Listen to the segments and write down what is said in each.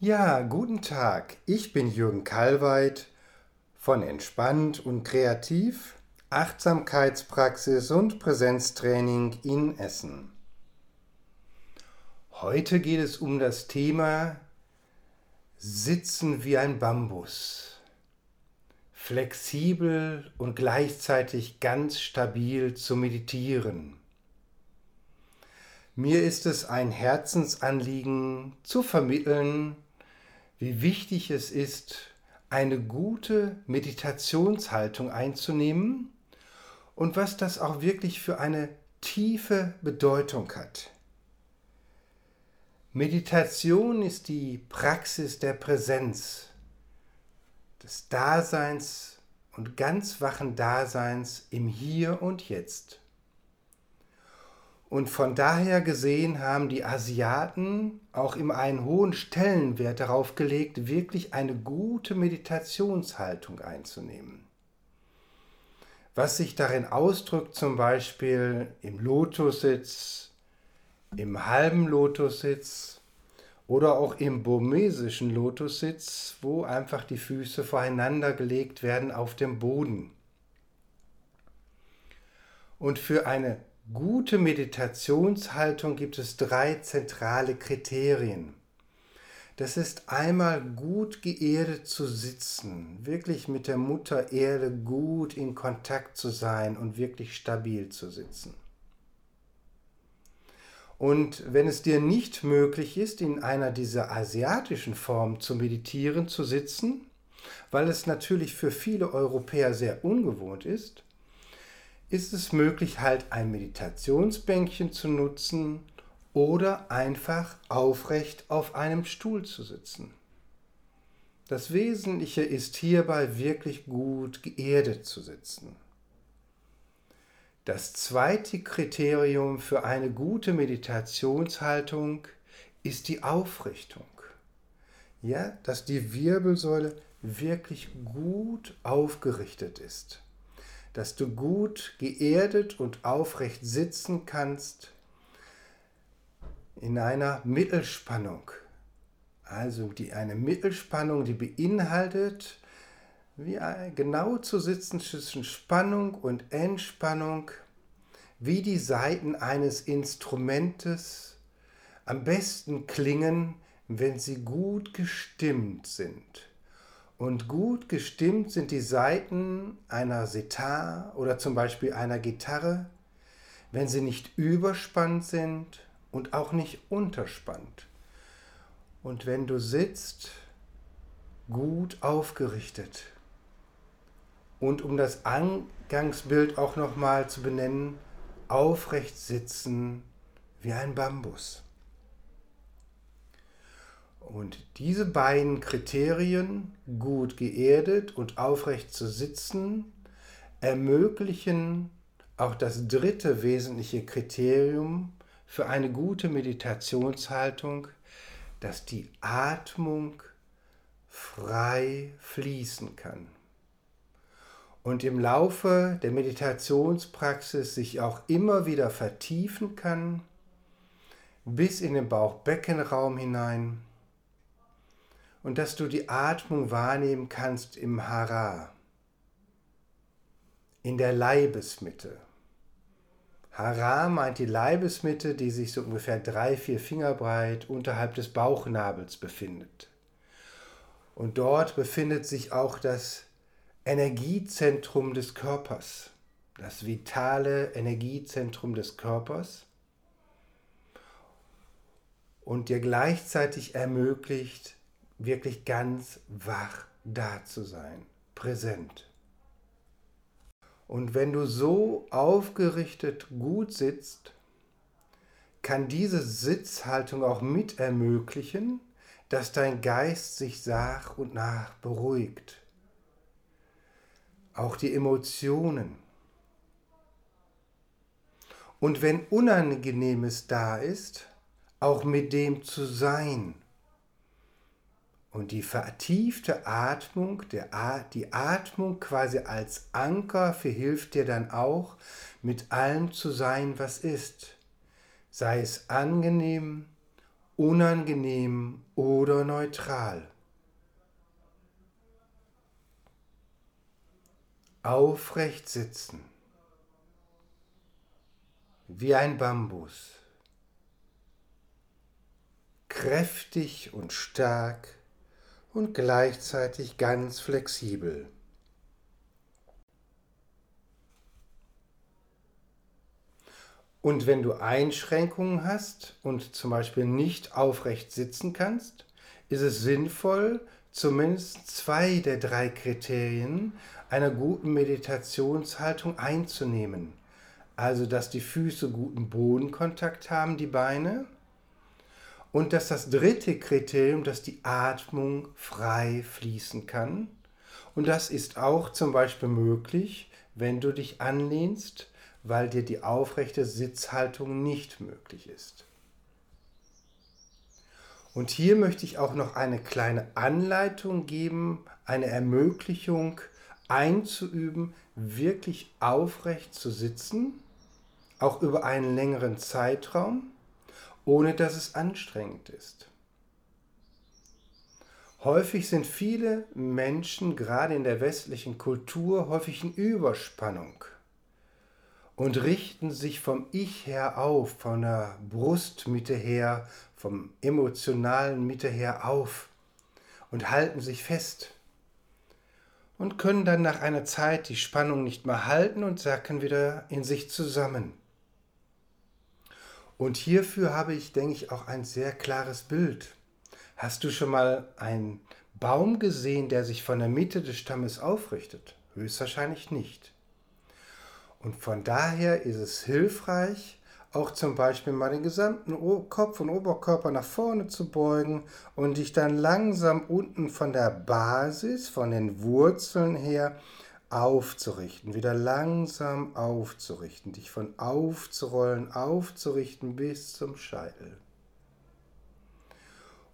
Ja, guten Tag. Ich bin Jürgen Kalweit von Entspannt und Kreativ, Achtsamkeitspraxis und Präsenztraining in Essen. Heute geht es um das Thema Sitzen wie ein Bambus. Flexibel und gleichzeitig ganz stabil zu meditieren. Mir ist es ein Herzensanliegen zu vermitteln, wie wichtig es ist, eine gute Meditationshaltung einzunehmen und was das auch wirklich für eine tiefe Bedeutung hat. Meditation ist die Praxis der Präsenz, des Daseins und ganz wachen Daseins im Hier und Jetzt. Und von daher gesehen haben die Asiaten auch immer einen hohen Stellenwert darauf gelegt, wirklich eine gute Meditationshaltung einzunehmen. Was sich darin ausdrückt, zum Beispiel im Lotussitz, im halben Lotussitz oder auch im burmesischen Lotussitz, wo einfach die Füße voreinander gelegt werden auf dem Boden. Und für eine gute Meditationshaltung gibt es drei zentrale Kriterien. Das ist einmal gut geerdet zu sitzen, wirklich mit der Mutter Erde gut in Kontakt zu sein und wirklich stabil zu sitzen. Und wenn es dir nicht möglich ist, in einer dieser asiatischen Formen zu meditieren, zu sitzen, weil es natürlich für viele Europäer sehr ungewohnt ist, ist es möglich, halt ein Meditationsbänkchen zu nutzen oder einfach aufrecht auf einem Stuhl zu sitzen. Das Wesentliche ist hierbei wirklich gut geerdet zu sitzen. Das zweite Kriterium für eine gute Meditationshaltung ist die Aufrichtung. Ja, dass die Wirbelsäule wirklich gut aufgerichtet ist dass du gut geerdet und aufrecht sitzen kannst in einer Mittelspannung. Also die, eine Mittelspannung, die beinhaltet, wie genau zu sitzen zwischen Spannung und Entspannung, wie die Saiten eines Instrumentes am besten klingen, wenn sie gut gestimmt sind. Und gut gestimmt sind die Saiten einer Sitar oder zum Beispiel einer Gitarre, wenn sie nicht überspannt sind und auch nicht unterspannt. Und wenn du sitzt, gut aufgerichtet. Und um das Angangsbild auch nochmal zu benennen, aufrecht sitzen wie ein Bambus. Und diese beiden Kriterien, gut geerdet und aufrecht zu sitzen, ermöglichen auch das dritte wesentliche Kriterium für eine gute Meditationshaltung, dass die Atmung frei fließen kann. Und im Laufe der Meditationspraxis sich auch immer wieder vertiefen kann, bis in den Bauchbeckenraum hinein und dass du die Atmung wahrnehmen kannst im Hara, in der Leibesmitte. Hara meint die Leibesmitte, die sich so ungefähr drei, vier Finger breit unterhalb des Bauchnabels befindet. Und dort befindet sich auch das Energiezentrum des Körpers, das vitale Energiezentrum des Körpers und dir gleichzeitig ermöglicht, wirklich ganz wach da zu sein, präsent. Und wenn du so aufgerichtet gut sitzt, kann diese Sitzhaltung auch mit ermöglichen, dass dein Geist sich nach und nach beruhigt. Auch die Emotionen. Und wenn Unangenehmes da ist, auch mit dem zu sein und die vertiefte Atmung, der, die Atmung quasi als Anker verhilft dir dann auch, mit allem zu sein, was ist. Sei es angenehm unangenehm oder neutral. Aufrecht sitzen, wie ein Bambus, kräftig und stark und gleichzeitig ganz flexibel. Und wenn du Einschränkungen hast und zum Beispiel nicht aufrecht sitzen kannst, ist es sinnvoll, zumindest zwei der drei Kriterien einer guten Meditationshaltung einzunehmen. Also, dass die Füße guten Bodenkontakt haben, die Beine. Und dass das dritte Kriterium, dass die Atmung frei fließen kann. Und das ist auch zum Beispiel möglich, wenn du dich anlehnst weil dir die aufrechte Sitzhaltung nicht möglich ist. Und hier möchte ich auch noch eine kleine Anleitung geben, eine Ermöglichung einzuüben, wirklich aufrecht zu sitzen, auch über einen längeren Zeitraum, ohne dass es anstrengend ist. Häufig sind viele Menschen, gerade in der westlichen Kultur, häufig in Überspannung und richten sich vom Ich her auf, von der Brustmitte her, vom emotionalen Mitte her auf und halten sich fest und können dann nach einer Zeit die Spannung nicht mehr halten und sacken wieder in sich zusammen. Und hierfür habe ich, denke ich, auch ein sehr klares Bild. Hast du schon mal einen Baum gesehen, der sich von der Mitte des Stammes aufrichtet? Höchstwahrscheinlich nicht. Und von daher ist es hilfreich, auch zum Beispiel mal den gesamten Kopf und Oberkörper nach vorne zu beugen und dich dann langsam unten von der Basis, von den Wurzeln her aufzurichten, wieder langsam aufzurichten, dich von aufzurollen, aufzurichten bis zum Scheitel.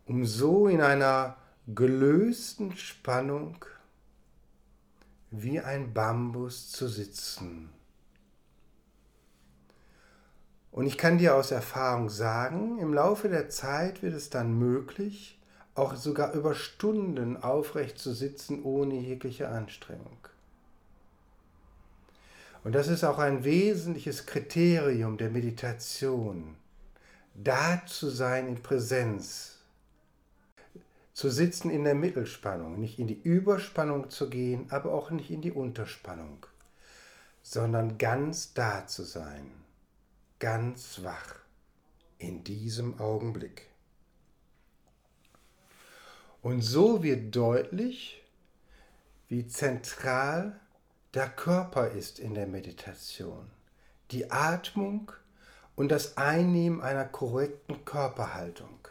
Um so in einer gelösten Spannung wie ein Bambus zu sitzen. Und ich kann dir aus Erfahrung sagen, im Laufe der Zeit wird es dann möglich, auch sogar über Stunden aufrecht zu sitzen ohne jegliche Anstrengung. Und das ist auch ein wesentliches Kriterium der Meditation, da zu sein in Präsenz, zu sitzen in der Mittelspannung, nicht in die Überspannung zu gehen, aber auch nicht in die Unterspannung, sondern ganz da zu sein ganz wach in diesem Augenblick. Und so wird deutlich, wie zentral der Körper ist in der Meditation, die Atmung und das Einnehmen einer korrekten Körperhaltung.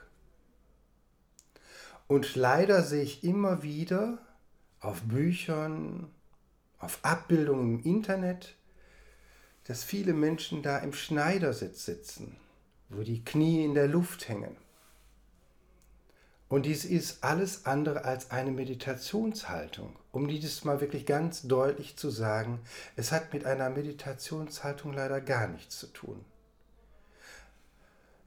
Und leider sehe ich immer wieder auf Büchern, auf Abbildungen im Internet, dass viele Menschen da im Schneidersitz sitzen, wo die Knie in der Luft hängen. Und dies ist alles andere als eine Meditationshaltung. Um dieses mal wirklich ganz deutlich zu sagen, es hat mit einer Meditationshaltung leider gar nichts zu tun.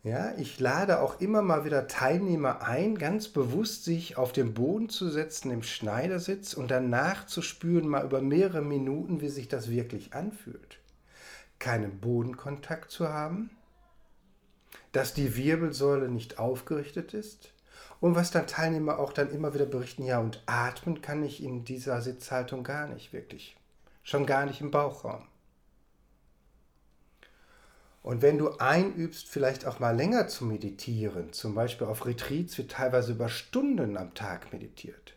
Ja, ich lade auch immer mal wieder Teilnehmer ein, ganz bewusst sich auf den Boden zu setzen im Schneidersitz und danach zu spüren, mal über mehrere Minuten, wie sich das wirklich anfühlt keinen Bodenkontakt zu haben, dass die Wirbelsäule nicht aufgerichtet ist und was dann Teilnehmer auch dann immer wieder berichten, ja, und atmen kann ich in dieser Sitzhaltung gar nicht wirklich, schon gar nicht im Bauchraum. Und wenn du einübst, vielleicht auch mal länger zu meditieren, zum Beispiel auf Retreats wird teilweise über Stunden am Tag meditiert,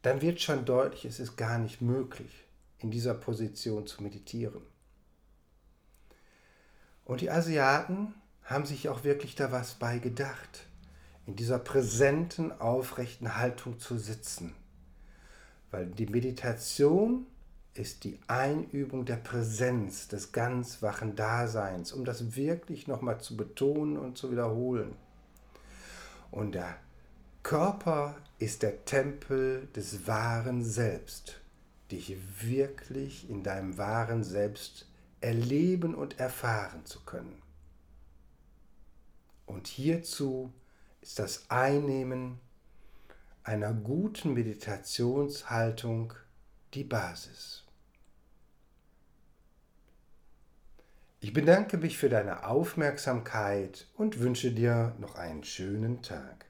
dann wird schon deutlich, es ist gar nicht möglich, in dieser Position zu meditieren. Und die Asiaten haben sich auch wirklich da was bei gedacht, in dieser präsenten, aufrechten Haltung zu sitzen. Weil die Meditation ist die Einübung der Präsenz, des ganz wachen Daseins, um das wirklich nochmal zu betonen und zu wiederholen. Und der Körper ist der Tempel des wahren Selbst, dich wirklich in deinem wahren Selbst erleben und erfahren zu können. Und hierzu ist das Einnehmen einer guten Meditationshaltung die Basis. Ich bedanke mich für deine Aufmerksamkeit und wünsche dir noch einen schönen Tag.